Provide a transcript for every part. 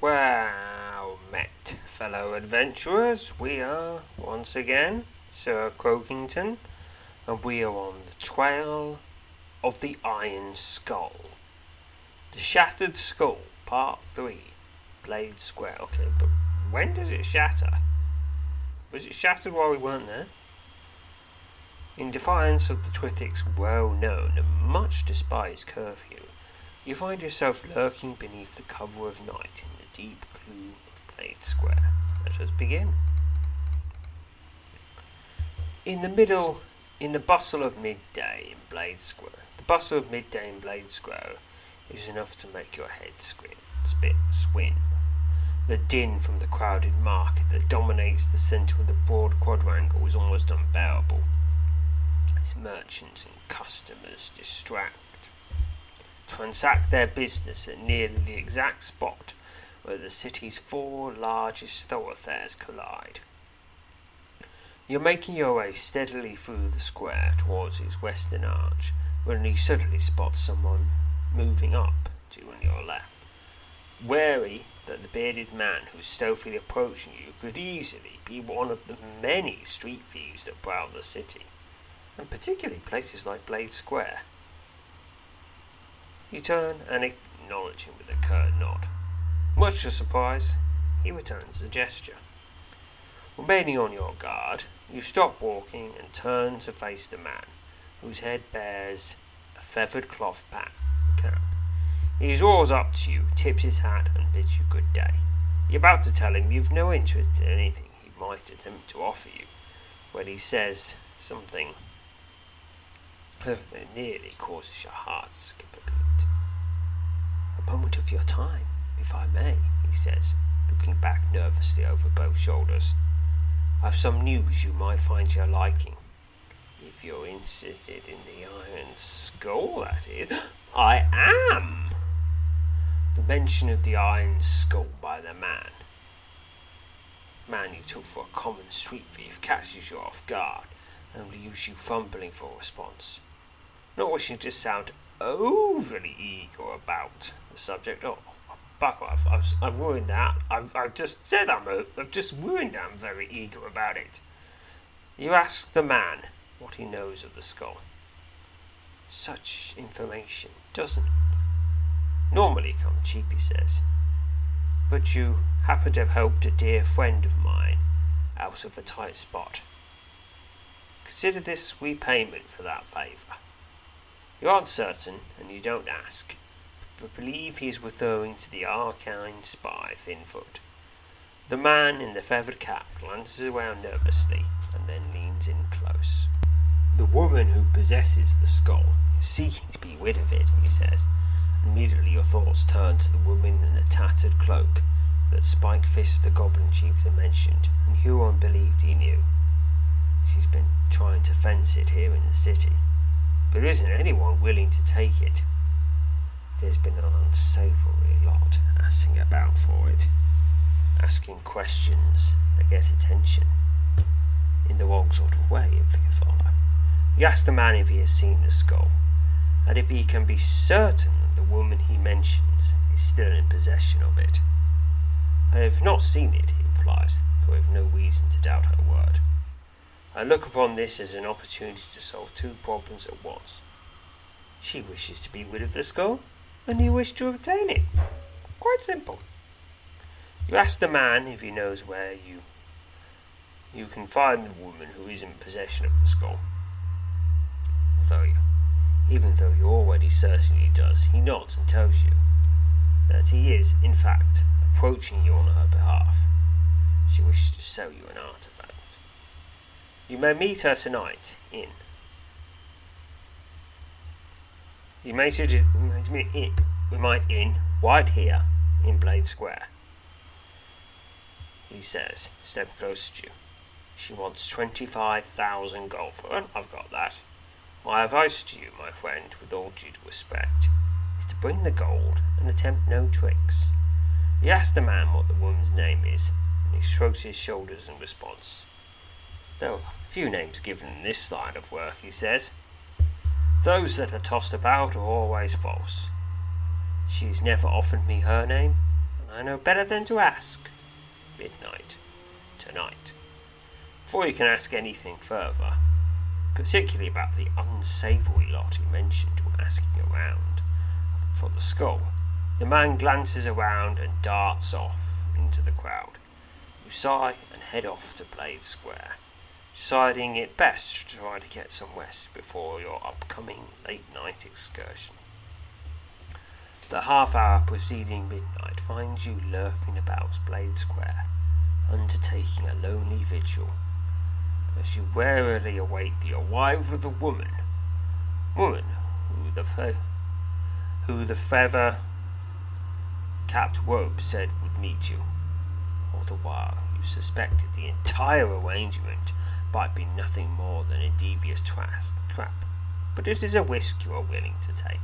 Well met, fellow adventurers. We are, once again, Sir Croakington, and we are on the trail of the Iron Skull. The Shattered Skull, Part 3, Blade Square. Okay, but when does it shatter? Was it shattered while we weren't there? In defiance of the Twithick's well known and much despised curfew, you find yourself lurking beneath the cover of night in the deep gloom of Blade Square. Let us begin. In the middle, in the bustle of midday in Blade Square, the bustle of midday in Blade Square is enough to make your head squint, spit, swim. The din from the crowded market that dominates the centre of the broad quadrangle is almost unbearable. Its merchants and customers distract, transact their business at nearly the exact spot where the city's four largest thoroughfares collide. You're making your way steadily through the square towards its western arch when you suddenly spot someone moving up to on your left. Wary that the bearded man who's stealthily approaching you could easily be one of the many street thieves that prowl the city, and particularly places like Blade Square. You turn and acknowledge him with a curt nod. Much to surprise, he returns the gesture. Remaining on your guard, you stop walking and turn to face the man, whose head bears a feathered cloth pat- cap. He draws up to you, tips his hat, and bids you good day. You're about to tell him you've no interest in anything he might attempt to offer you, when he says something that nearly causes your heart to skip moment of your time, if I may, he says, looking back nervously over both shoulders. I've some news you might find your liking. If you're interested in the Iron Skull, that is. I am! The mention of the Iron Skull by the man. Man you took for a common street thief catches you off guard and leaves you fumbling for a response. Not wishing to sound overly eager about the subject. Oh, back off. I've, I've ruined that. I've, I've just said I'm, a, I've just ruined that. I'm very eager about it. You ask the man what he knows of the skull. Such information doesn't normally come cheap, he says. But you happen to have helped a dear friend of mine out of a tight spot. Consider this repayment for that favour. You aren't certain, and you don't ask, but believe he is referring to the arcane spy Thinfoot. The man in the feathered cap glances around nervously and then leans in close. The woman who possesses the skull is seeking to be rid of it, he says. Immediately your thoughts turn to the woman in the tattered cloak that Spike Fist the Goblin Chief, Chieftain mentioned, and Huron believed he knew. She's been trying to fence it here in the city, but there isn't anyone willing to take it. There's been an unsavory lot asking about for it, asking questions that get attention, in the wrong sort of way, if you follow. You ask the man if he has seen the skull, and if he can be certain that the woman he mentions is still in possession of it. I have not seen it, he replies, though I have no reason to doubt her word. I look upon this as an opportunity to solve two problems at once. She wishes to be rid of the skull, and you wish to obtain it. Quite simple. You ask the man if he knows where you you can find the woman who is in possession of the skull. Although you, even though you already certainly does, he nods and tells you that he is, in fact, approaching you on her behalf. She wishes to sell you an artifact. You may meet her tonight in. You may suggest. We might in right here in Blade Square. He says, step close to you. She wants twenty-five thousand gold for it. I've got that. My advice to you, my friend, with all due respect, is to bring the gold and attempt no tricks. He asks the man what the woman's name is, and he shrugs his shoulders in response. There are few names given in this line of work, he says. Those that are tossed about are always false. She's never offered me her name, and I know better than to ask. Midnight. Tonight. Before you can ask anything further, particularly about the unsavoury lot he mentioned when asking around for the skull, the man glances around and darts off into the crowd. You sigh and head off to Blade Square, deciding it best to try to get some rest before your upcoming late night excursion. The half hour preceding midnight finds you lurking about Blade Square, undertaking a lonely vigil, as you warily await the arrival of the woman, woman who the fe- who the feather capped robe said would meet you. All the while, you suspected the entire arrangement might be nothing more than a devious tras- trap, but it is a risk you are willing to take.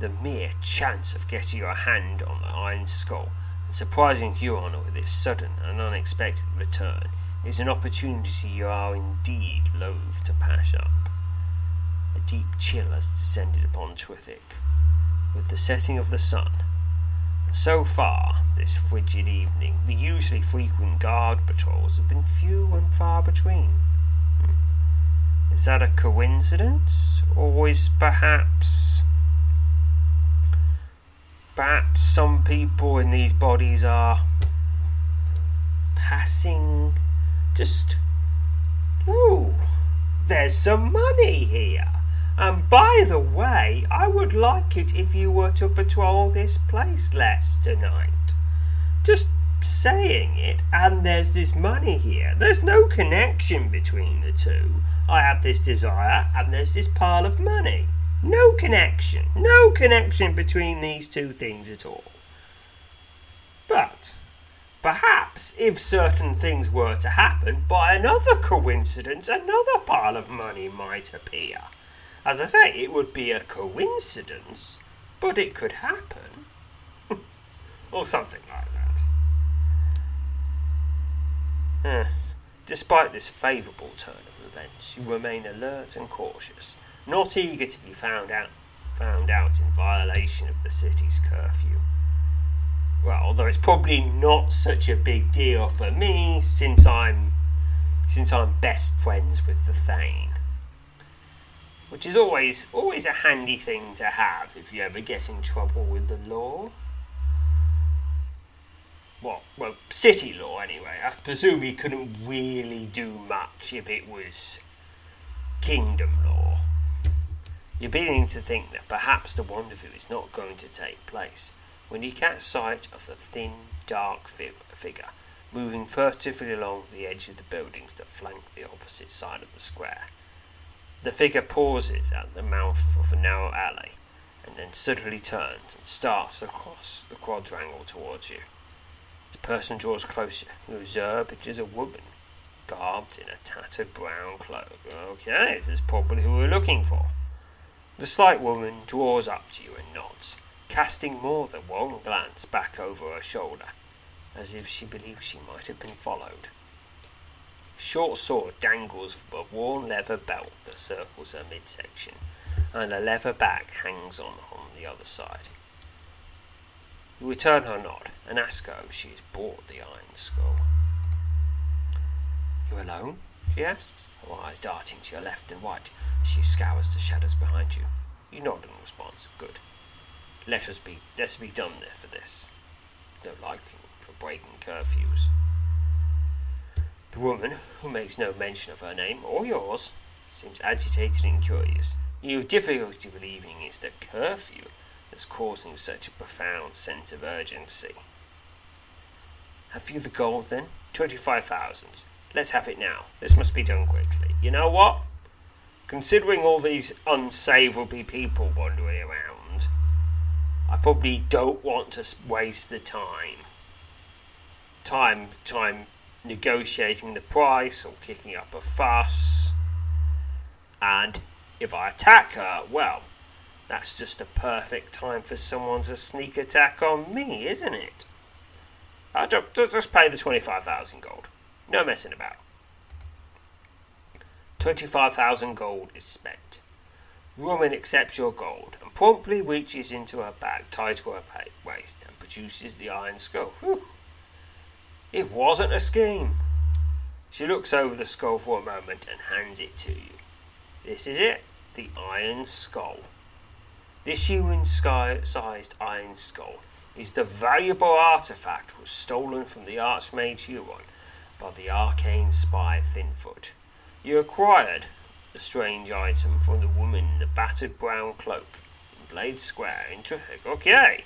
The mere chance of getting your hand on the iron skull and surprising Huron with its sudden and unexpected return is an opportunity you are indeed loath to pass up. A deep chill has descended upon Twithick with the setting of the sun. So far, this frigid evening, the usually frequent guard patrols have been few and far between. Hmm. Is that a coincidence? Or is perhaps. Perhaps some people in these bodies are passing just. Ooh, there's some money here. And by the way, I would like it if you were to patrol this place less tonight. Just saying it, and there's this money here. There's no connection between the two. I have this desire, and there's this pile of money. No connection. No connection between these two things at all. But perhaps if certain things were to happen, by another coincidence, another pile of money might appear. As I say, it would be a coincidence, but it could happen. or something like that. Yes. Despite this favourable turn of events, you remain alert and cautious, not eager to be found out found out in violation of the city's curfew. Well, although it's probably not such a big deal for me since I'm since I'm best friends with the Thane which is always always a handy thing to have if you ever get in trouble with the law. Well, well, city law anyway. I presume he couldn't really do much if it was kingdom law. You're beginning to think that perhaps the rendezvous is not going to take place when you catch sight of a thin, dark figure moving furtively along the edge of the buildings that flank the opposite side of the square. The figure pauses at the mouth of a narrow alley and then suddenly turns and starts across the quadrangle towards you. The person draws closer. You observe it is a woman, garbed in a tattered brown cloak. Okay, this is probably who we're looking for. The slight woman draws up to you and nods, casting more than one glance back over her shoulder, as if she believed she might have been followed. Short sword dangles from a worn leather belt that circles her midsection, and a leather bag hangs on on the other side. You return her nod and ask her if she has bought the iron skull. You alone? she asks, her eyes darting to your left and right as she scours the shadows behind you. You nod in response. Good. Let us be let's be done there for this. No liking for breaking curfews. The woman, who makes no mention of her name or yours, seems agitated and curious. You have difficulty believing it's the curfew that's causing such a profound sense of urgency. Have you the gold then? Twenty-five thousand. Let's have it now. This must be done quickly. You know what? Considering all these unsavoury people wandering around, I probably don't want to waste the time. Time, time negotiating the price or kicking up a fuss. And if I attack her, well, that's just a perfect time for someone to sneak attack on me, isn't it? I'll just pay the 25,000 gold. No messing about. 25,000 gold is spent. Woman accepts your gold and promptly reaches into her bag, tied to her waist, and produces the iron skull. Whew. It wasn't a scheme. She looks over the skull for a moment and hands it to you. This is it, the iron skull. This human sized iron skull is the valuable artifact was stolen from the Archmage Huron by the arcane spy Thinfoot. You acquired the strange item from the woman in the battered brown cloak in Blade Square in Twithick. Okay.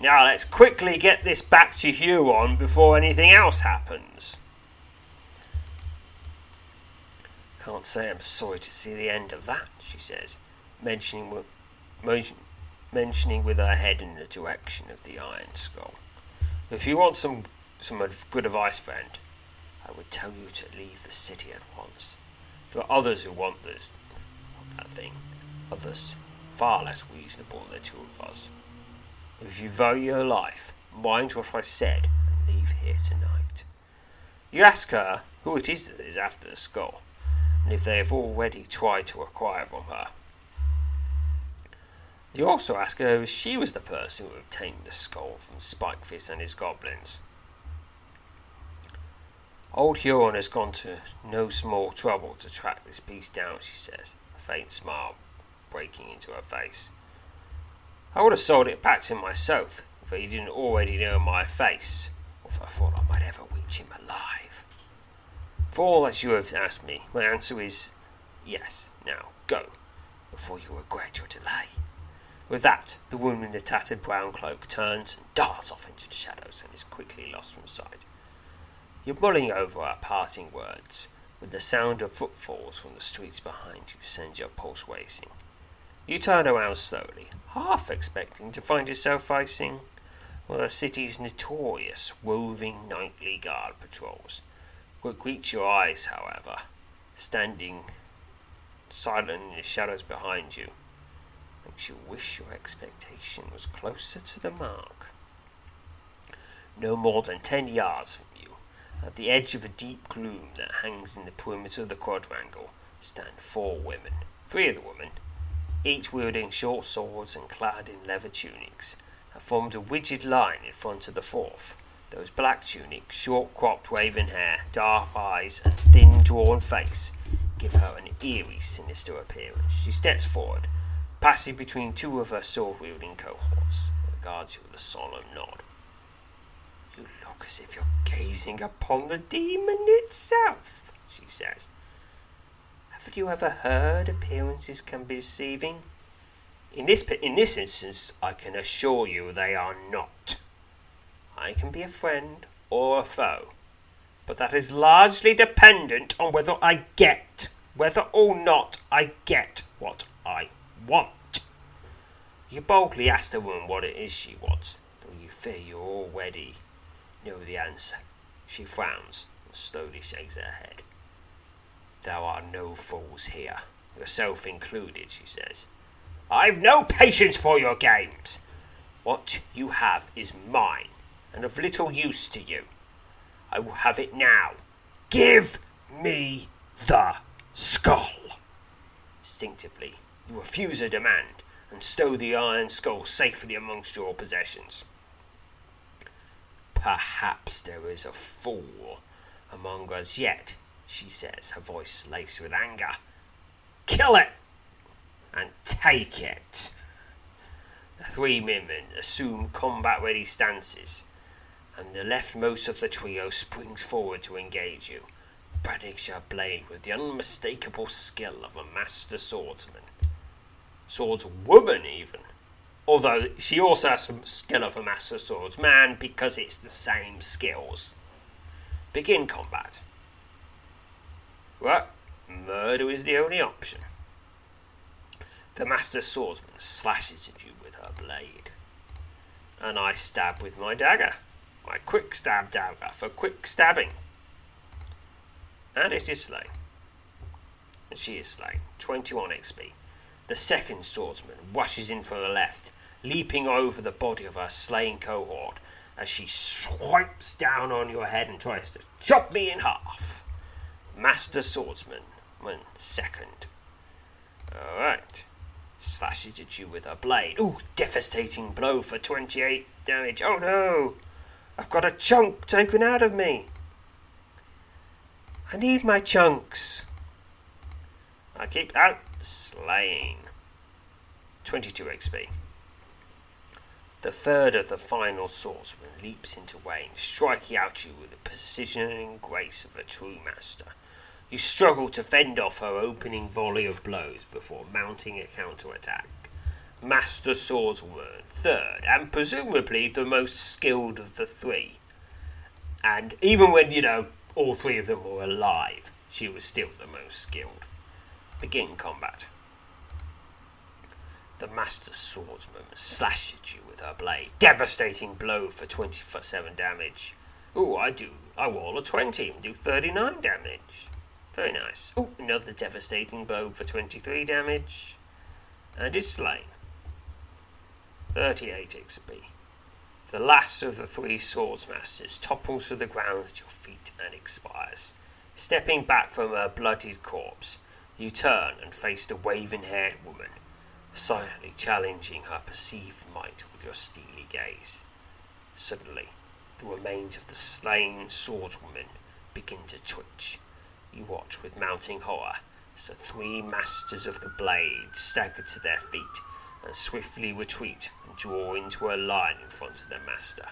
Now let's quickly get this back to Huron before anything else happens. Can't say I'm sorry to see the end of that, she says, mentioning, mentioning with her head in the direction of the iron skull. If you want some, some good advice, friend, I would tell you to leave the city at once. There are others who want this, that thing, others far less reasonable than the two of us. If you value your life, mind what I said and leave here tonight. You ask her who it is that is after the skull, and if they have already tried to acquire from her. You also ask her if she was the person who obtained the skull from Spikefist and his goblins. Old Huron has gone to no small trouble to track this beast down, she says, a faint smile breaking into her face. I would have sold it back to him myself if he didn't already know my face, or if I thought I might ever reach him alive. For all that you have asked me, my answer is yes. Now go, before you regret your delay. With that, the woman in the tattered brown cloak turns and darts off into the shadows and is quickly lost from sight. You're mulling over our parting words, when the sound of footfalls from the streets behind you sends your pulse racing. You turn around slowly, half expecting to find yourself facing one of the city's notorious roving nightly guard patrols. What greets your eyes, however, standing silent in the shadows behind you, makes you wish your expectation was closer to the mark. No more than ten yards from you, at the edge of a deep gloom that hangs in the perimeter of the quadrangle, stand four women. Three of the women, each wielding short swords and clad in leather tunics, have formed a rigid line in front of the fourth. Those black tunics, short cropped raven hair, dark eyes, and thin drawn face give her an eerie, sinister appearance. She steps forward, passing between two of her sword wielding cohorts, regards you with a solemn nod. You look as if you're gazing upon the demon itself, she says. Have you ever heard appearances can be deceiving? In this, in this instance, I can assure you they are not. I can be a friend or a foe, but that is largely dependent on whether I get, whether or not I get what I want. You boldly ask the woman what it is she wants, though you fear you already know the answer. She frowns and slowly shakes her head. There are no fools here, yourself included, she says. I've no patience for your games. What you have is mine, and of little use to you. I will have it now. Give me the skull. Instinctively, you refuse a demand and stow the iron skull safely amongst your possessions. Perhaps there is a fool among us yet, she says, her voice laced with anger. Kill it and take it. The three women assume combat ready stances, and the leftmost of the trio springs forward to engage you, brandishing her blade with the unmistakable skill of a master swordsman. Swordswoman, even. Although she also has some skill of a master swordsman because it's the same skills. Begin combat. What? Murder is the only option. The master swordsman slashes at you with her blade, and I stab with my dagger, my quick stab dagger for quick stabbing. And it is slain. And she is slain. 21 XP. The second swordsman rushes in from the left, leaping over the body of her slain cohort as she swipes down on your head and tries to chop me in half. Master swordsman, one second. Alright slashes at you with a blade. Ooh, devastating blow for 28 damage. Oh no! I've got a chunk taken out of me. I need my chunks. I keep out slaying. 22 XP. The third of the final swordsman leaps into Wayne, striking out you with the precision and grace of a true master. You struggle to fend off her opening volley of blows before mounting a counter-attack. Master Swordswoman, third, and presumably the most skilled of the three. And even when, you know, all three of them were alive, she was still the most skilled. Begin combat. The Master Swordsman slashes you with her blade. Devastating blow for 27 damage. Ooh, I do. I roll a 20 and do 39 damage. Very nice. Oh, another devastating blow for 23 damage. And is slain. 38 XP. The last of the three swordsmasters topples to the ground at your feet and expires. Stepping back from her bloodied corpse, you turn and face the waving haired woman, silently challenging her perceived might with your steely gaze. Suddenly, the remains of the slain swordswoman begin to twitch you watch with mounting horror as the three masters of the blade stagger to their feet and swiftly retreat and draw into a line in front of their master,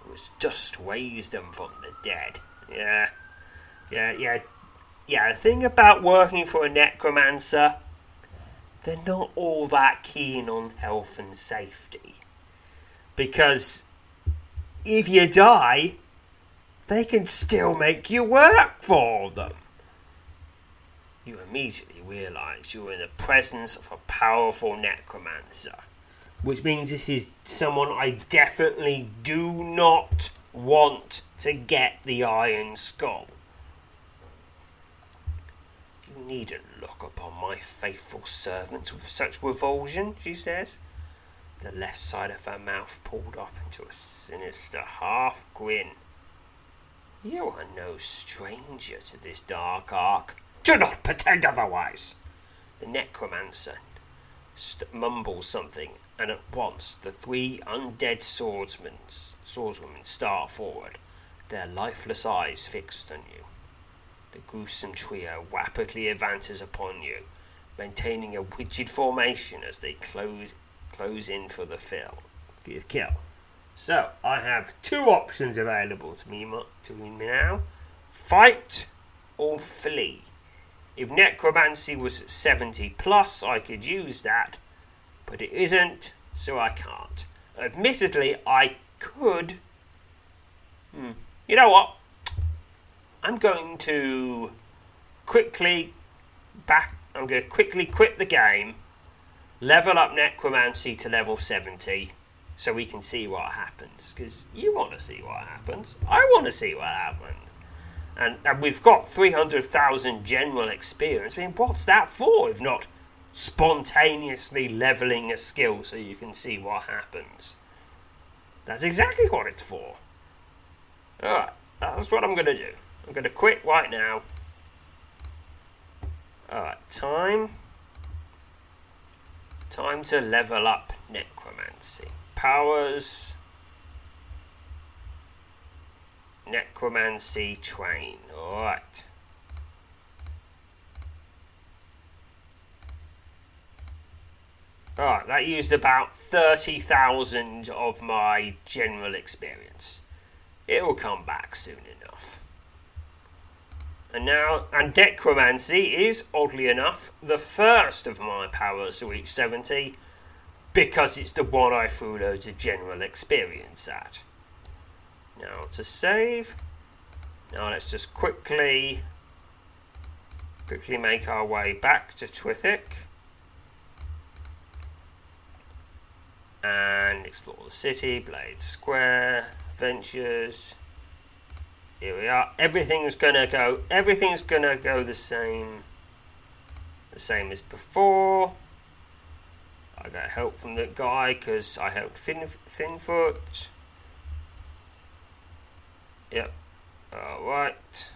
who has just raised them from the dead. Yeah, yeah, yeah, yeah. The thing about working for a necromancer, they're not all that keen on health and safety. Because if you die, they can still make you work for them. You immediately realize you're in the presence of a powerful necromancer. Which means this is someone I definitely do not want to get the Iron Skull. You needn't look upon my faithful servants with such revulsion, she says. The left side of her mouth pulled up into a sinister half grin. You are no stranger to this dark ark. Do not pretend otherwise. The necromancer st- mumbles something, and at once the three undead swordsmen, swordswomen start forward, their lifeless eyes fixed on you. The gruesome trio rapidly advances upon you, maintaining a rigid formation as they close close in for the fill, kill. So I have two options available to me to me now: fight or flee. If necromancy was 70 plus, I could use that, but it isn't, so I can't. Admittedly, I could. Hmm. You know what? I'm going to quickly back. I'm going to quickly quit the game, level up necromancy to level 70, so we can see what happens. Because you want to see what happens. I want to see what happens. And, and we've got 300,000 general experience. I mean, what's that for if not spontaneously leveling a skill so you can see what happens? That's exactly what it's for. Alright, that's what I'm going to do. I'm going to quit right now Alright, time. Time to level up necromancy. Powers. Necromancy train. Alright. Alright, that used about 30,000 of my general experience. It will come back soon enough. And now, and necromancy is, oddly enough, the first of my powers to reach 70 because it's the one I threw loads of general experience at. Now to save. Now let's just quickly quickly make our way back to Twithick. And explore the city, Blade Square, Ventures. Here we are. Everything's gonna go everything's gonna go the same the same as before. I got help from the guy because I helped Thin, Thinfoot. Yep. Alright.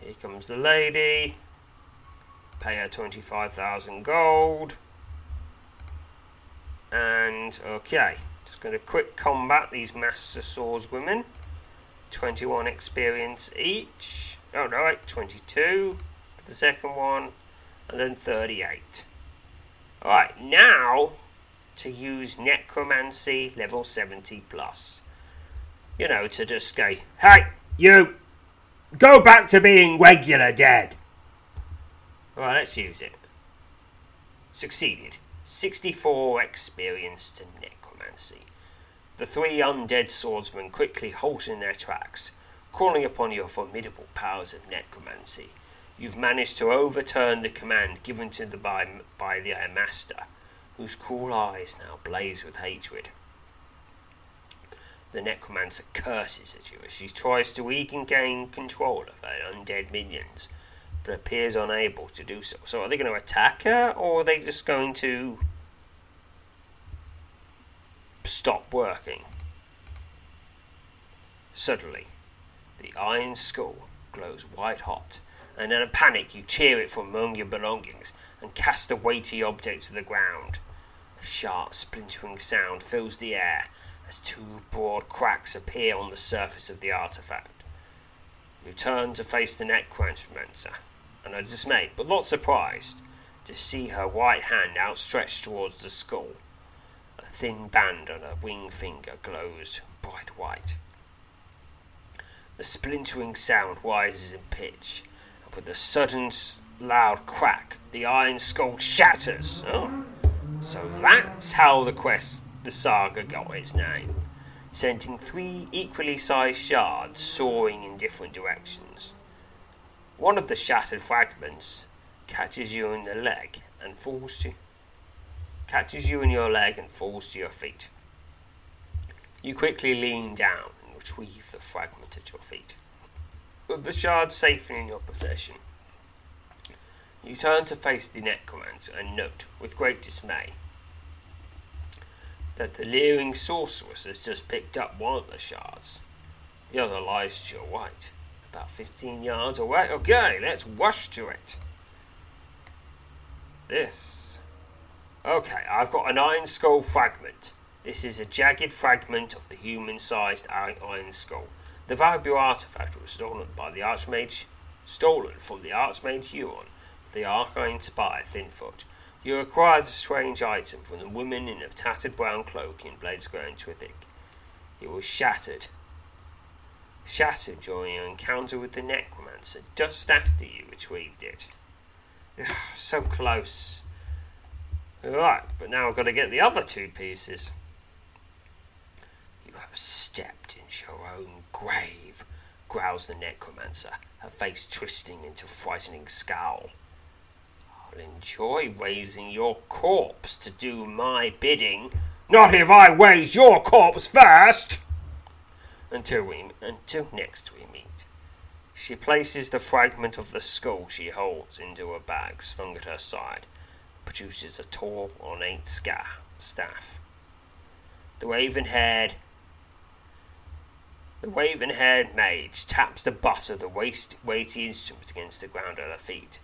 Here comes the lady. Pay her 25,000 gold. And, okay. Just going to quick combat these Master Swordswomen. 21 experience each. Oh, no, wait, 22 for the second one. And then 38. Alright, now to use Necromancy level 70 plus you know, to just go, hey, you, go back to being regular dead. Alright, let's use it. Succeeded. 64 experience to necromancy. The three undead swordsmen quickly halt in their tracks, calling upon your formidable powers of necromancy. You've managed to overturn the command given to them by, by master, whose cruel eyes now blaze with hatred the necromancer curses at you as she tries to regain control of her undead minions, but appears unable to do so. So, are they going to attack her, or are they just going to stop working? Suddenly, the iron skull glows white hot, and in a panic, you tear it from among your belongings and cast a weighty object to the ground. A sharp, splintering sound fills the air as two broad cracks appear on the surface of the artifact. You turn to face the necromancer and are dismayed, but not surprised, to see her white hand outstretched towards the skull. A thin band on her ring finger glows bright white. The splintering sound rises in pitch, with a sudden loud crack, the iron skull shatters. Oh, so that's how the quest the saga got its name, sending three equally sized shards soaring in different directions. One of the shattered fragments catches you in the leg and falls to catches you in your leg and falls to your feet. You quickly lean down and retrieve the fragment at your feet. With the shard safely in your possession, you turn to face the necromancer and note, with great dismay, that the leering sorceress has just picked up one of the shards. The other lies to your right, about 15 yards away. Okay, let's rush to it. This. Okay, I've got an iron skull fragment. This is a jagged fragment of the human sized iron skull. The valuable artifact was stolen by the Archmage, stolen from the Archmage Huron, the Arcane spy Thinfoot, you acquired the strange item from the woman in a tattered brown cloak in Blade Square in Twithick. It was shattered. Shattered during your encounter with the necromancer just after you retrieved it. so close. Right, but now I've got to get the other two pieces. You have stepped into your own grave, growls the necromancer, her face twisting into a frightening scowl I'll enjoy raising your corpse to do my bidding. Not if I raise your corpse first! Until we until next we meet. She places the fragment of the skull she holds into a bag slung at her side, produces a tall, ornate scar, staff. The raven haired the raven haired mage taps the butt of the waist, weighty instrument against the ground at her feet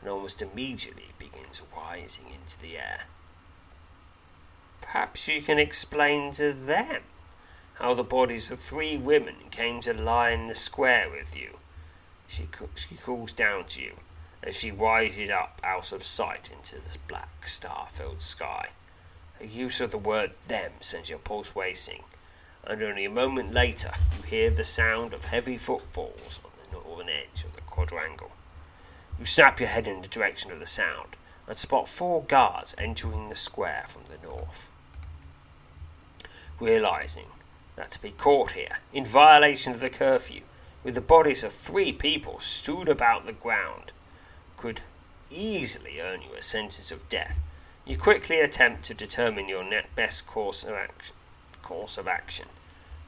and almost immediately begins rising into the air. Perhaps you can explain to them how the bodies of three women came to lie in the square with you. She, she calls down to you as she rises up out of sight into this black star filled sky. Her use of the word them sends your pulse racing, and only a moment later you hear the sound of heavy footfalls on the northern edge of the quadrangle. You snap your head in the direction of the sound and spot four guards entering the square from the north. Realizing that to be caught here, in violation of the curfew, with the bodies of three people strewed about the ground, could easily earn you a sentence of death, you quickly attempt to determine your net best course of, action, course of action.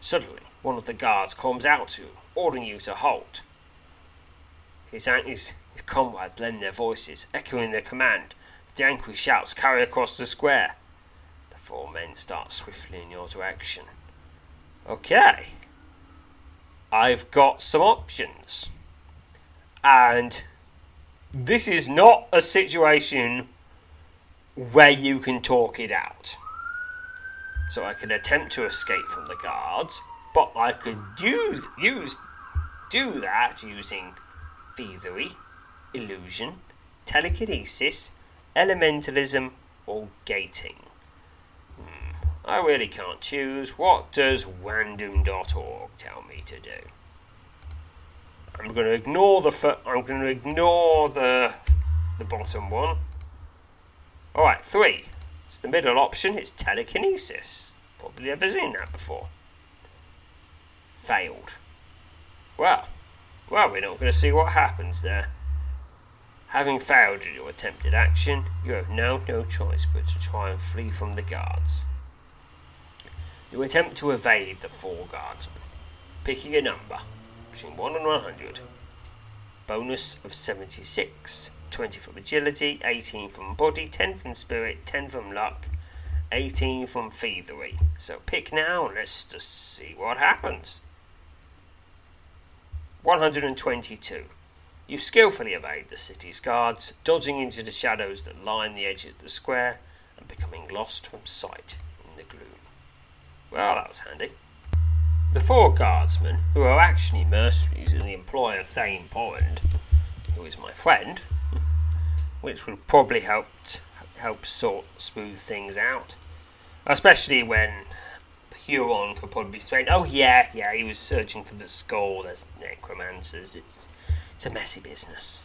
Suddenly, one of the guards comes out to you, ordering you to halt. His, his, his comrades lend their voices, echoing the command. The angry shouts carry across the square. The four men start swiftly in your direction. Okay. I've got some options. And this is not a situation where you can talk it out. So I can attempt to escape from the guards, but I could use, use do that using thievery, illusion, telekinesis, elementalism, or gating. Hmm, I really can't choose. What does Random.org tell me to do? I'm going to ignore the I'm going to ignore the the bottom one Alright, three. It's the middle option, it's telekinesis. Probably never seen that before. Failed. Well, well, we're not going to see what happens there. Having failed at your attempted action, you have now no choice but to try and flee from the guards. You attempt to evade the four guardsmen, picking a number between 1 and 100. Bonus of 76. 20 from agility, 18 from body, 10 from spirit, 10 from luck, 18 from thievery. So pick now and let's just see what happens. 122. You skillfully evade the city's guards, dodging into the shadows that line the edges of the square and becoming lost from sight in the gloom. Well, that was handy. The four guardsmen, who are actually mercenaries in the employ of Thane Porrand, who is my friend, which would probably help help sort smooth things out, especially when Huron could probably be saying, "Oh yeah, yeah, he was searching for the skull. There's necromancers. It's it's a messy business."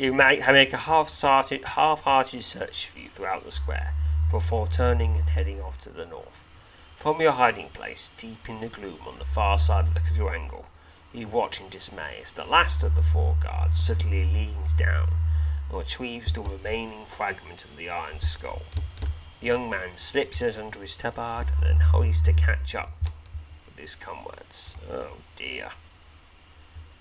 You make, make a half-hearted, half-hearted search for you throughout the square before turning and heading off to the north. From your hiding place, deep in the gloom on the far side of the quadrangle, you watch in dismay as the last of the four guards suddenly leans down and retrieves the remaining fragment of the iron skull. The young man slips it under his tabard and then hurries to catch up with his comrades. Oh dear.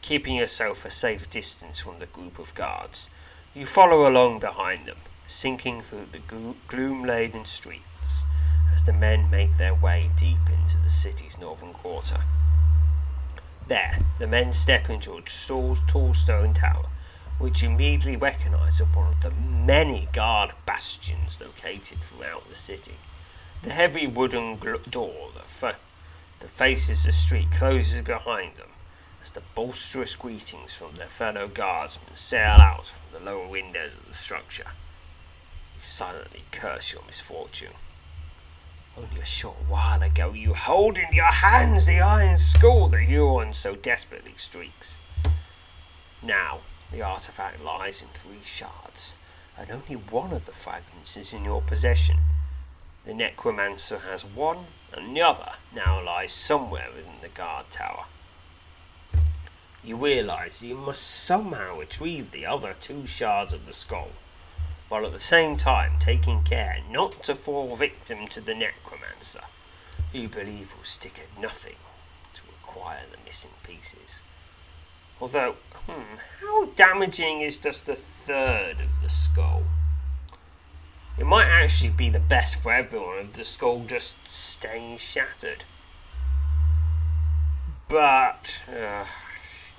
Keeping yourself a safe distance from the group of guards, you follow along behind them, sinking through the gloom laden streets as the men make their way deep into the city's northern quarter. There, the men step into a tall stone tower, which immediately recognize as one of the many guard bastions located throughout the city. The heavy wooden door that, fa- that faces the street closes behind them as the boisterous greetings from their fellow guardsmen sail out from the lower windows of the structure. You silently curse your misfortune. Only a short while ago you held in your hands the iron skull that Huron so desperately streaks. Now the artifact lies in three shards, and only one of the fragments is in your possession. The necromancer has one, and the other now lies somewhere within the guard tower you realize you must somehow retrieve the other two shards of the skull, while at the same time taking care not to fall victim to the necromancer, who you believe will stick at nothing to acquire the missing pieces. Although, hmm, how damaging is just the third of the skull? It might actually be the best for everyone if the skull just stays shattered. But, uh,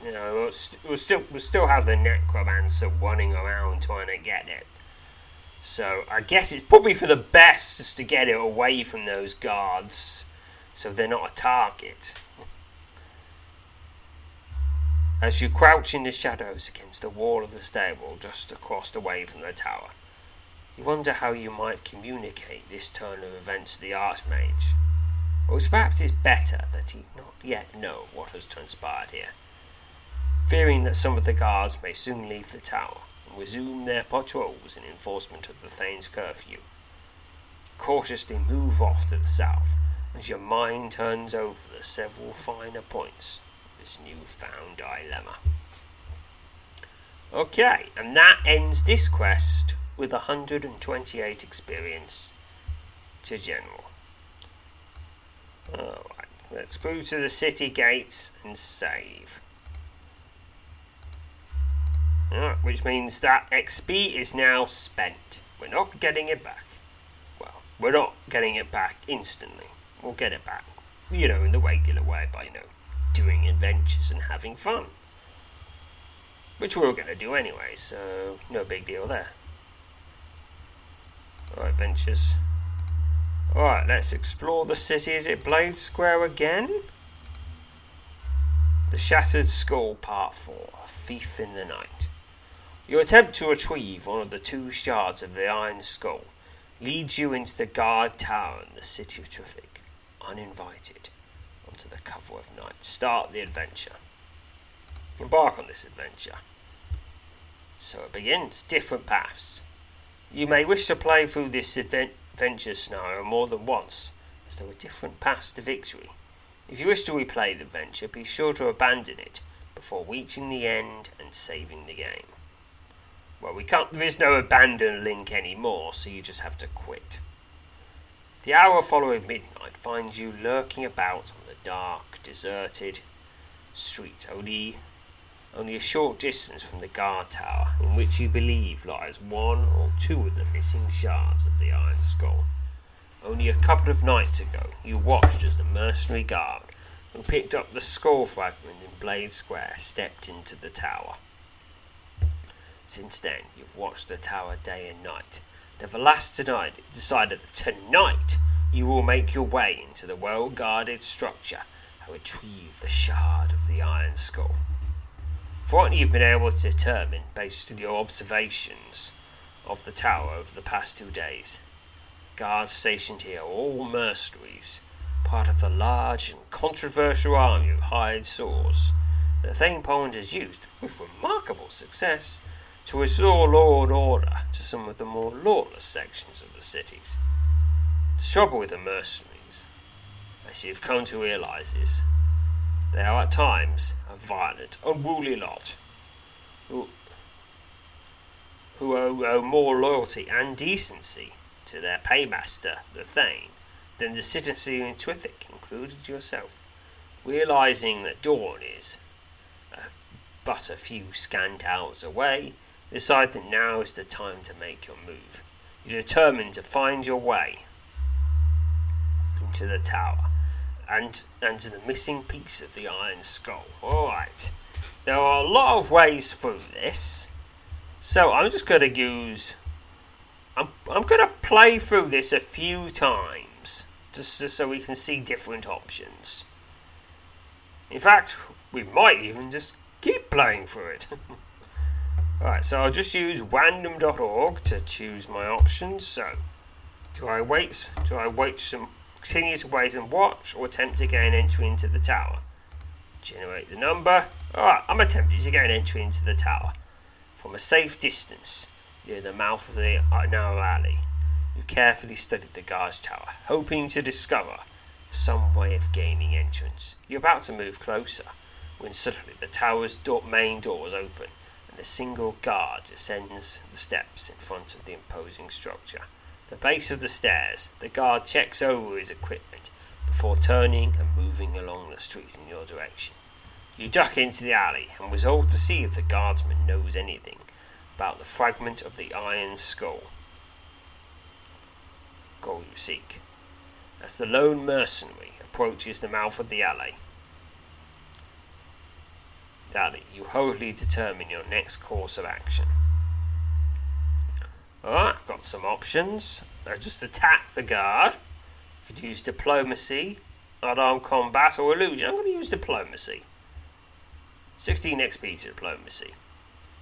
you know, we'll, st- we'll still we'll still have the necromancer running around trying to get it. So I guess it's probably for the best just to get it away from those guards, so they're not a target. As you crouch in the shadows against the wall of the stable just across the way from the tower, you wonder how you might communicate this turn of events to the Archmage. Or perhaps it's better that he not yet know of what has transpired here fearing that some of the guards may soon leave the tower and resume their patrols in enforcement of the Thane's curfew. Cautiously move off to the south as your mind turns over the several finer points of this new-found dilemma. Okay, and that ends this quest with 128 experience to General. Alright, let's move to the city gates and save which means that XP is now spent. We're not getting it back. Well, we're not getting it back instantly. We'll get it back, you know, in the regular way by, you know, doing adventures and having fun. Which we're all going to do anyway, so no big deal there. Alright, adventures. Alright, let's explore the city. Is it Blade Square again? The Shattered Skull, Part 4 Thief in the Night. Your attempt to retrieve one of the two shards of the Iron Skull leads you into the guard tower in the city of Twithick, uninvited, onto the cover of night. Start the adventure. Embark on this adventure. So it begins. Different paths. You may wish to play through this adventure scenario more than once, as there are different paths to victory. If you wish to replay the adventure, be sure to abandon it before reaching the end and saving the game. Well, we can't. There is no abandon link anymore, so you just have to quit. The hour following midnight finds you lurking about on the dark, deserted streets. Only only a short distance from the guard tower, in which you believe lies one or two of the missing shards of the Iron Skull. Only a couple of nights ago, you watched as the mercenary guard who picked up the skull fragment in Blade Square stepped into the tower. Since then, you've watched the tower day and night. Never last tonight, decided that tonight you will make your way into the well guarded structure and retrieve the shard of the Iron Skull. What you've been able to determine based on your observations of the tower over the past two days, guards stationed here are all mercenaries, part of the large and controversial army of hired saws that Thane Poland has used, with remarkable success, to restore law and order to some of the more lawless sections of the cities. The trouble with the mercenaries, as you've come to realize, is they are at times a violent, unruly lot who, who owe, owe more loyalty and decency to their paymaster, the Thane, than the citizen in Twithick, included yourself. Realizing that dawn is uh, but a few scant hours away, decide that now is the time to make your move. You're determined to find your way into the tower and and to the missing piece of the iron skull. Alright. There are a lot of ways through this. So I'm just gonna use I'm I'm gonna play through this a few times just, just so we can see different options. In fact, we might even just keep playing through it. Alright, so I'll just use random.org to choose my options. So, do I wait? Do I wait some continue to wait and watch, or attempt to gain entry into the tower. Generate the number. Alright, I'm attempting to gain entry into the tower. From a safe distance, near the mouth of the narrow alley, you carefully study the guard's tower, hoping to discover some way of gaining entrance. You're about to move closer, when suddenly the tower's door, main doors open, a single guard ascends the steps in front of the imposing structure the base of the stairs, the guard checks over his equipment before turning and moving along the street in your direction. You duck into the alley and resolve to see if the guardsman knows anything about the fragment of the iron skull. Goal you seek. As the lone mercenary approaches the mouth of the alley, alley, you wholly determine your next course of action. Alright, got some options. Uh, just attack the guard. You could use diplomacy, unarmed combat, or illusion. I'm going to use diplomacy. 16 XP to diplomacy.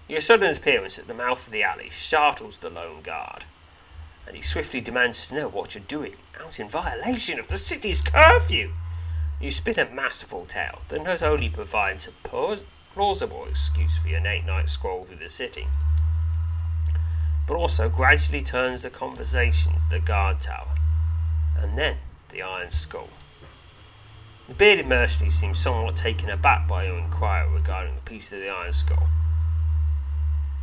Your sudden appearance at the mouth of the alley startles the lone guard, and he swiftly demands to know what you're doing, out in violation of the city's curfew. You spin a masterful tale that not only provides a plausible excuse for your late night stroll through the city, but also gradually turns the conversation to the guard tower, and then the Iron Skull. The bearded mercenary seems somewhat taken aback by your inquiry regarding the piece of the Iron Skull,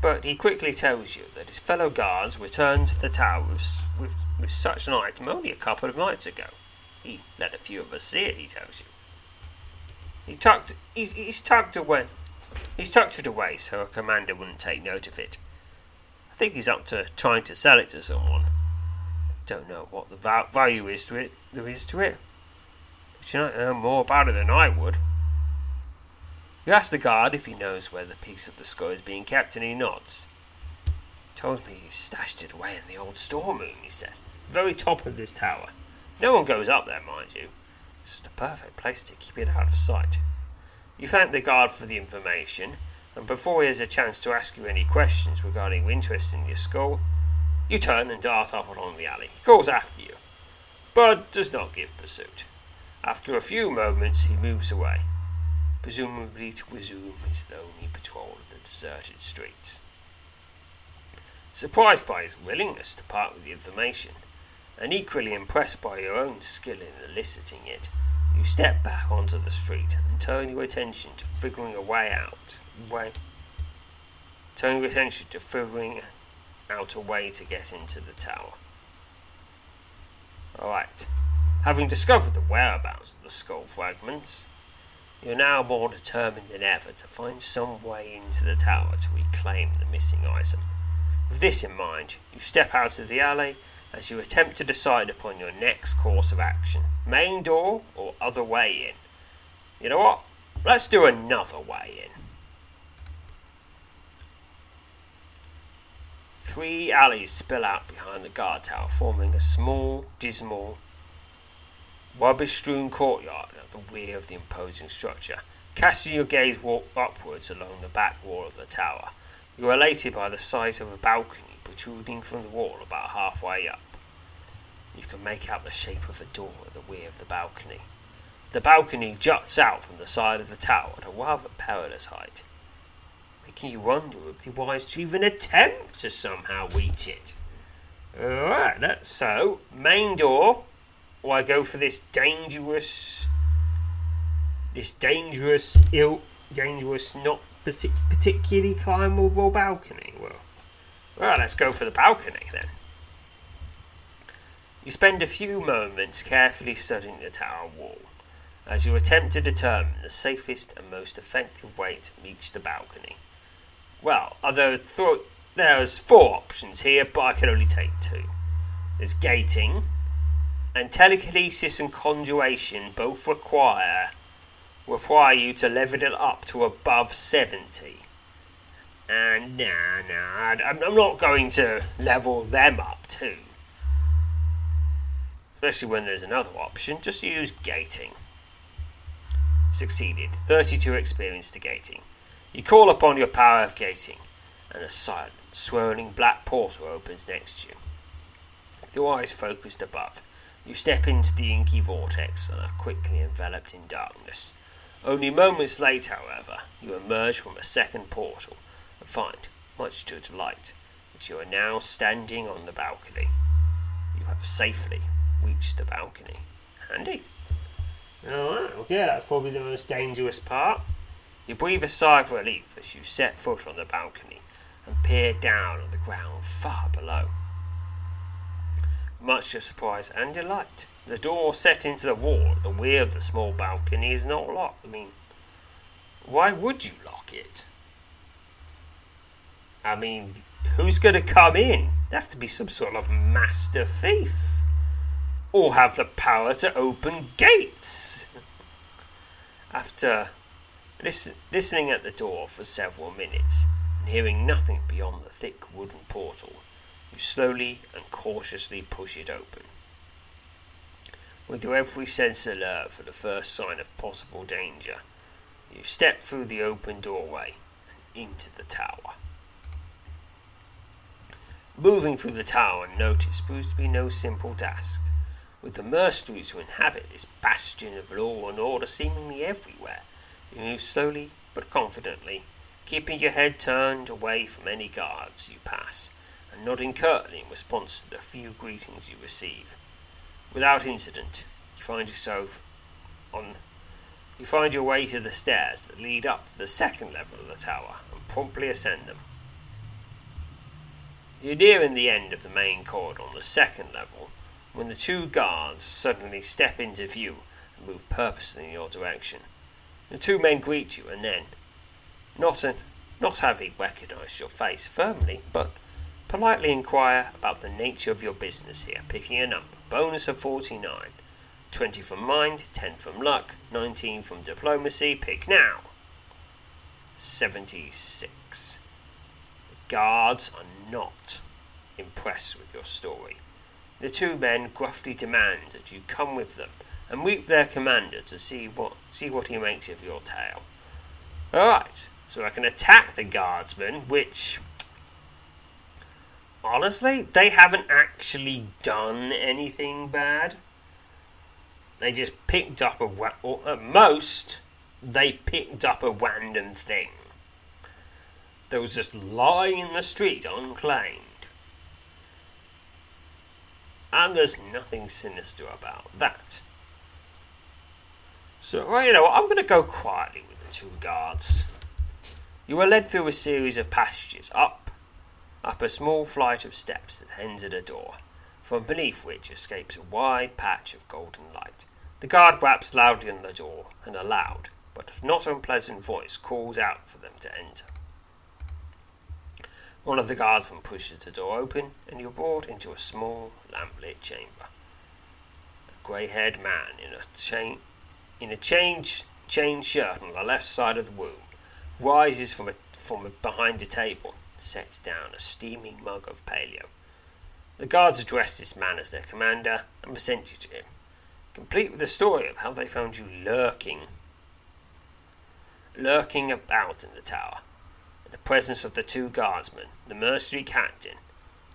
but he quickly tells you that his fellow guards returned to the tower with, with, with such an item only a couple of nights ago. He let a few of us see it, he tells you. He tucked, he's, he's tucked away. He's tucked it away so a commander wouldn't take note of it. I think he's up to trying to sell it to someone. Don't know what the value is to it. There is to it. But you know more about it than I would. You ask the guard if he knows where the piece of the skull is being kept, and he nods. Tells me he's stashed it away in the old storeroom. He says, very top of this tower. No one goes up there, mind you. It's the perfect place to keep it out of sight. You thank the guard for the information and before he has a chance to ask you any questions regarding interest in your skull, you turn and dart off along the alley. He calls after you, but does not give pursuit. After a few moments, he moves away, presumably to resume his lonely patrol of the deserted streets. Surprised by his willingness to part with the information, and equally impressed by your own skill in eliciting it, you step back onto the street and turn your attention to figuring a way out. Way. Turn your attention to figuring out a way to get into the tower. Alright. Having discovered the whereabouts of the skull fragments, You're now more determined than ever to find some way into the tower to reclaim the missing item. With this in mind, you step out of the alley as you attempt to decide upon your next course of action main door or other way in. You know what? Let's do another way in. Three alleys spill out behind the guard tower, forming a small, dismal, rubbish strewn courtyard at the rear of the imposing structure. Casting your gaze upwards along the back wall of the tower, you are elated by the sight of a balcony protruding from the wall about halfway up. You can make out the shape of a door at the rear of the balcony. The balcony juts out from the side of the tower at a rather perilous height, making you wonder if it would be wise to even attempt to somehow reach it. Alright, that's so, main door, or I go for this dangerous, this dangerous, ill, dangerous, not particularly climbable balcony. Well, well, let's go for the balcony then. You spend a few moments carefully studying the tower wall as you attempt to determine the safest and most effective way to reach the balcony. Well, although th- there's four options here, but I can only take two. There's gating, and telekinesis and conjuration both require require you to level it up to above 70. And nah, nah, I'm not going to level them up too especially when there's another option, just use gating. Succeeded. 32 experience to gating. You call upon your power of gating, and a silent, swirling black portal opens next to you. With your eyes focused above, you step into the inky vortex and are quickly enveloped in darkness. Only moments later, however, you emerge from a second portal and find, much to your delight, that you are now standing on the balcony. You have safely reach the balcony. Handy. Alright, okay, that's probably the most dangerous part. You breathe a sigh of relief as you set foot on the balcony and peer down on the ground far below. Much to surprise and delight, the door set into the wall at the rear of the small balcony is not locked. I mean, why would you lock it? I mean, who's going to come in? There have to be some sort of master thief or have the power to open gates. After listen, listening at the door for several minutes and hearing nothing beyond the thick wooden portal, you slowly and cautiously push it open. With your every sense alert for the first sign of possible danger, you step through the open doorway and into the tower. Moving through the tower unnoticed proves to be no simple task with the mercenaries who inhabit this bastion of law and order seemingly everywhere. You move slowly but confidently, keeping your head turned away from any guards you pass, and nodding curtly in response to the few greetings you receive. Without incident, you find yourself on you find your way to the stairs that lead up to the second level of the tower and promptly ascend them. You're nearing the end of the main corridor on the second level when the two guards suddenly step into view and move purposely in your direction. The two men greet you and then, not, not having recognized your face firmly, but politely inquire about the nature of your business here, picking a number. Bonus of 49. 20 from mind, 10 from luck, 19 from diplomacy. Pick now. 76. The guards are not impressed with your story. The two men gruffly demand that you come with them and meet their commander to see what see what he makes of your tale. Alright, so I can attack the guardsmen, which honestly, they haven't actually done anything bad. They just picked up a or at most they picked up a random thing that was just lying in the street unclaimed. And there's nothing sinister about that. So, you know, I'm going to go quietly with the two guards. You are led through a series of passages, up, up a small flight of steps that ends at a door, from beneath which escapes a wide patch of golden light. The guard raps loudly on the door, and a loud, but not unpleasant voice calls out for them to enter. One of the guardsmen pushes the door open, and you're brought into a small, lamplit chamber. A grey-haired man in a chain, in a change, chain shirt on the left side of the room rises from a, from a, behind a table, sets down a steaming mug of paleo. The guards address this man as their commander and present you to him, complete with a story of how they found you lurking, lurking about in the tower the presence of the two guardsmen, the mercenary captain,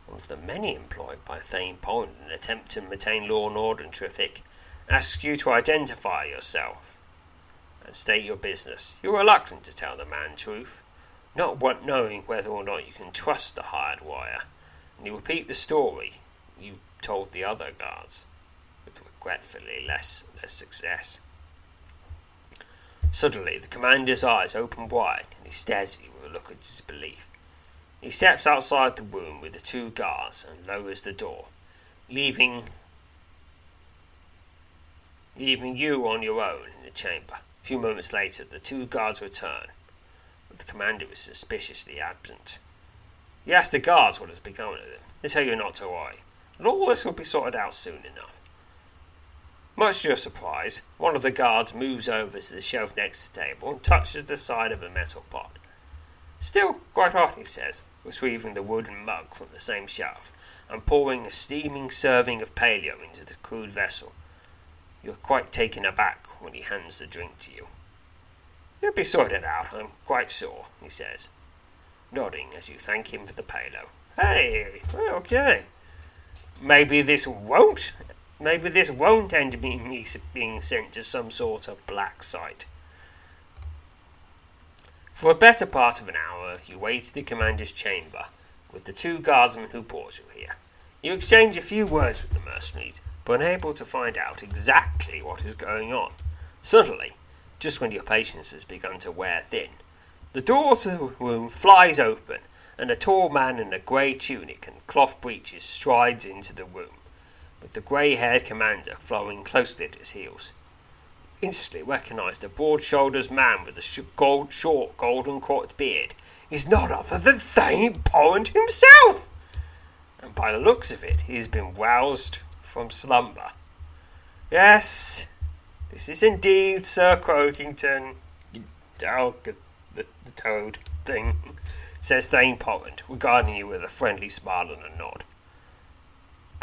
one of the many employed by Thane Pond in an attempt to maintain law and order in Twithick, asks you to identify yourself and state your business. You're reluctant to tell the man truth, not knowing whether or not you can trust the hired wire, and you repeat the story you told the other guards, with regretfully less, less success. Suddenly, the commander's eyes open wide, and he stares at you with a look of disbelief. He steps outside the room with the two guards and lowers the door, leaving leaving you on your own in the chamber. A few moments later, the two guards return, but the commander is suspiciously absent. You ask the guards what has become of them. They tell you not to worry, and all this will be sorted out soon enough. Much to your surprise, one of the guards moves over to the shelf next to the table and touches the side of a metal pot. Still quite hot, he says, retrieving the wooden mug from the same shelf and pouring a steaming serving of paleo into the crude vessel. You're quite taken aback when he hands the drink to you. You'll be sorted out, I'm quite sure, he says, nodding as you thank him for the paleo. Hey, okay. Maybe this won't Maybe this won't end me being sent to some sort of black site. For a better part of an hour, you wait in the commander's chamber with the two guardsmen who brought you here. You exchange a few words with the mercenaries, but unable to find out exactly what is going on. Suddenly, just when your patience has begun to wear thin, the door to the room flies open, and a tall man in a grey tunic and cloth breeches strides into the room with the grey haired commander following closely at his heels. Instantly recognised a broad shouldered man with a sh- gold, short, golden cropped beard is not other than Thane Pond himself! And by the looks of it, he has been roused from slumber. Yes, this is indeed Sir Croakington. Oh, the, the toad thing, says Thane Poland, regarding you with a friendly smile and a nod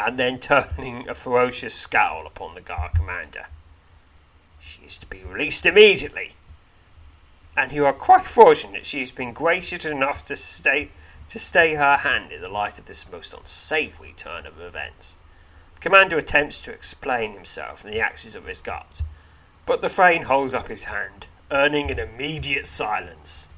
and then turning a ferocious scowl upon the guard commander. She is to be released immediately, and you are quite fortunate she has been gracious enough to stay to stay her hand in the light of this most unsavoury turn of events. The commander attempts to explain himself and the actions of his guards, but the Thane holds up his hand, earning an immediate silence.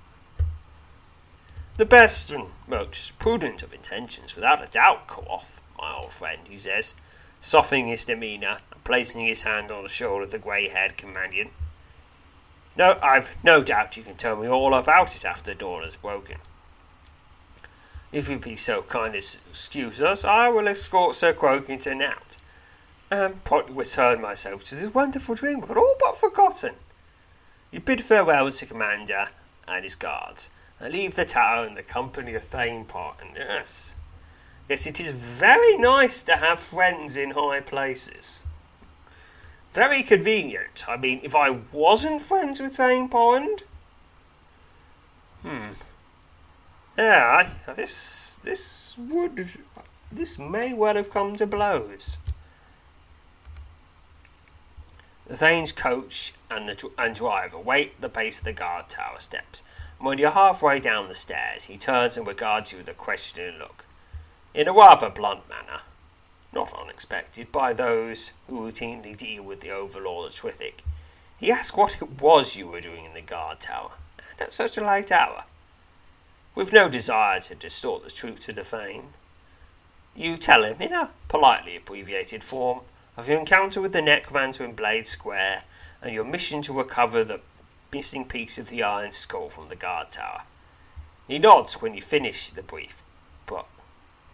The best and most prudent of intentions, without a doubt, Quoth my old friend, he says, softening his demeanour and placing his hand on the shoulder of the grey haired companion. No, I've no doubt you can tell me all about it after dawn has broken. If you be so kind as to excuse us, I will escort Sir Croakington um, out, and promptly return myself to this wonderful dream, but all but forgotten. You bid farewell to commander and his guards, and leave the tower in the company of Thane Parton. Yes, Yes, it is very nice to have friends in high places. Very convenient. I mean, if I wasn't friends with Thane Pond. Hmm. Yeah, I, this this would this may well have come to blows. The Thane's coach and the and driver wait at the base of the guard tower steps. And when you're halfway down the stairs, he turns and regards you with a questioning look in a rather blunt manner, not unexpected by those who routinely deal with the Overlord of Twithick. He asked what it was you were doing in the guard tower, and at such a late hour. With no desire to distort the truth to the Thane, you tell him, in a politely abbreviated form, of your encounter with the necromancer in Blade Square and your mission to recover the missing piece of the iron skull from the guard tower. He nods when you finish the brief, but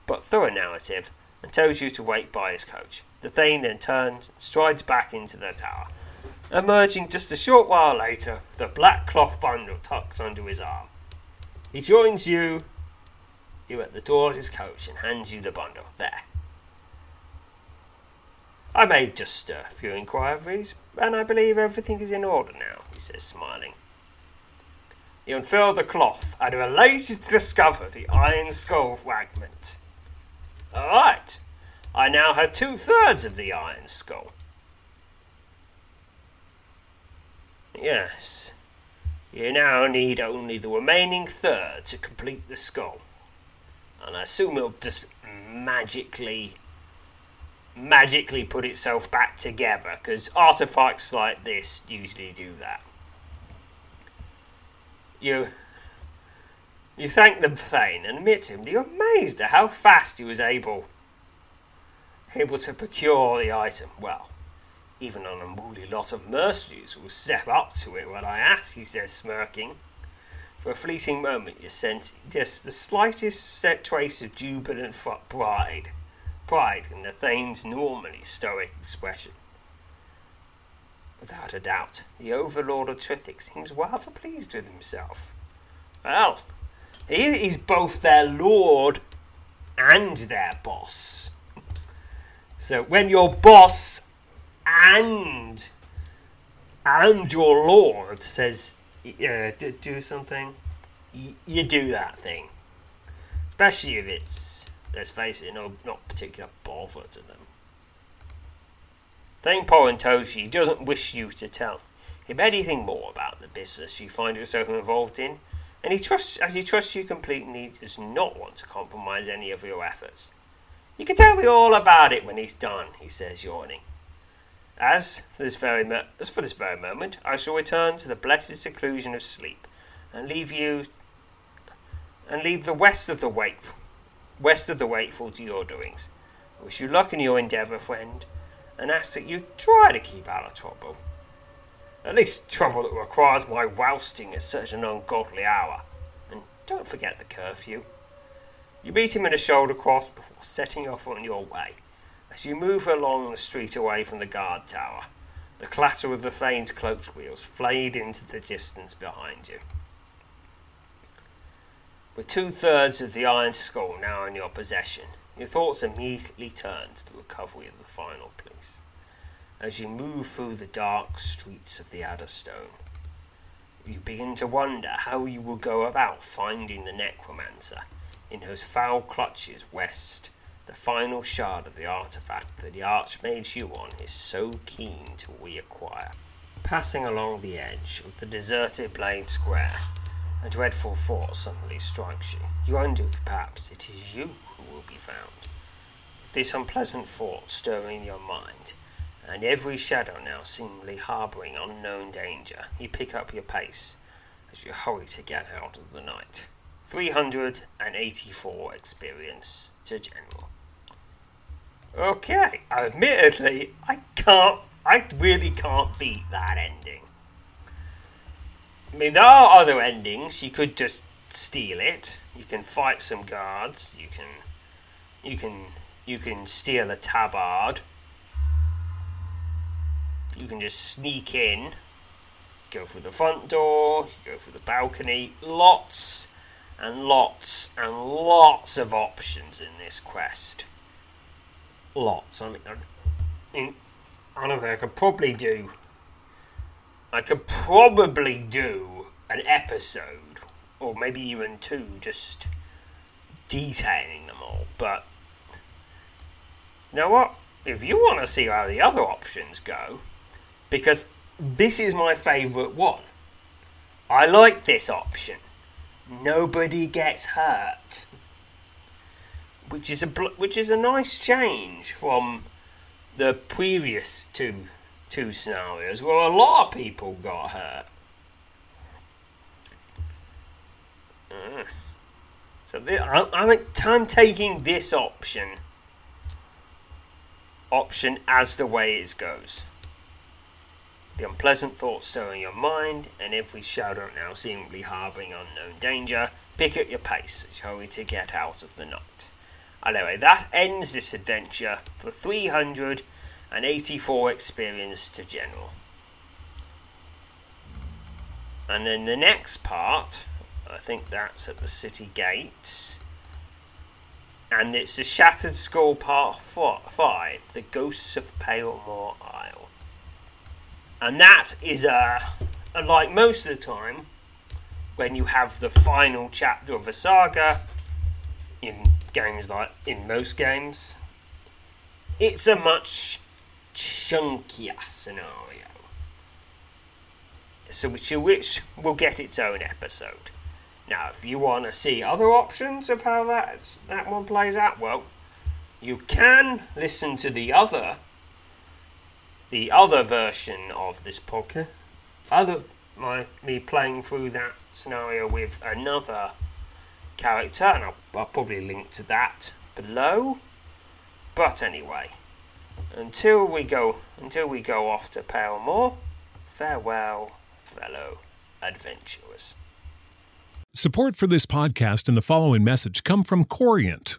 but thorough narrative and tells you to wait by his coach. The Thane then turns and strides back into the tower, emerging just a short while later with a black cloth bundle tucked under his arm. He joins you, you at the door of his coach and hands you the bundle. There. I made just a few inquiries, and I believe everything is in order now, he says, smiling. You unfurl the cloth and elated to discover the iron skull fragment. All right, I now have two thirds of the iron skull. Yes, you now need only the remaining third to complete the skull. And I assume it'll just magically magically put itself back together because artifacts like this usually do that. You you thank the Thane and admit to him that you're amazed at how fast he was able able to procure the item. Well, even an unruly lot of mercenaries will step up to it when I ask, he says, smirking. For a fleeting moment, you sense just the slightest set trace of jubilant pride, pride in the Thane's normally stoic expression. Without a doubt, the Overlord of Twithick seems rather pleased with himself. Well, he is both their lord and their boss. So when your boss and and your lord says uh, do, do something, y- you do that thing. Especially if it's, let's face it, no, not particular bother to them. Thane Porintoshi doesn't wish you to tell him anything more about the business you find yourself involved in, and he trusts, as he trusts you completely, he does not want to compromise any of your efforts. You can tell me all about it when he's done, he says, yawning. As for this very mo- as for this very moment, I shall return to the blessed seclusion of sleep, and leave you and leave the west of the wakeful west of the wakeful to your doings. I wish you luck in your endeavour, friend, and ask that you try to keep out of trouble. At least trouble that requires my rousting at such an ungodly hour. And don't forget the curfew. You beat him in a shoulder cross before setting off on your way. As you move along the street away from the guard tower, the clatter of the Thane's cloaked wheels fade into the distance behind you. With two thirds of the Iron Skull now in your possession, your thoughts immediately turn to the recovery of the final piece. As you move through the dark streets of the Adderstone, you begin to wonder how you will go about finding the Necromancer in whose foul clutches west the final shard of the artifact that the Archmage Huon is so keen to reacquire. Passing along the edge of the deserted Blade Square, a dreadful thought suddenly strikes you. You wonder if perhaps it is you who will be found. With this unpleasant thought stirring your mind, and every shadow now seemingly harbouring unknown danger, you pick up your pace as you hurry to get out of the night. 384 experience to general. Okay, admittedly, I can't, I really can't beat that ending. I mean, there are other endings. You could just steal it. You can fight some guards. You can, you can, you can steal a tabard. You can just sneak in, go through the front door, go through the balcony. Lots and lots and lots of options in this quest lots. I mean, I, I don't know. I could probably do. I could probably do an episode, or maybe even two, just detailing them all. But you know what? If you want to see how the other options go, because this is my favourite one. I like this option. Nobody gets hurt which is a which is a nice change from the previous two two scenarios where a lot of people got hurt. So I'm, I'm, I'm taking this option option as the way it goes. The unpleasant thoughts stirring your mind, and every shadow now seemingly harbouring unknown danger, pick up your pace you hurry to get out of the night. Anyway, that ends this adventure for 384 experience to general. And then the next part, I think that's at the city gates. And it's the Shattered Skull Part 5, The Ghosts of Palemore. And that is, uh, like most of the time, when you have the final chapter of a saga in games like in most games, it's a much chunkier scenario. So which, which will get its own episode. Now, if you want to see other options of how that that one plays out, well, you can listen to the other the other version of this podcast. Other my me playing through that scenario with another character, and I'll, I'll probably link to that below. But anyway, until we go until we go off to Palemore, farewell, fellow adventurers. Support for this podcast and the following message come from Corient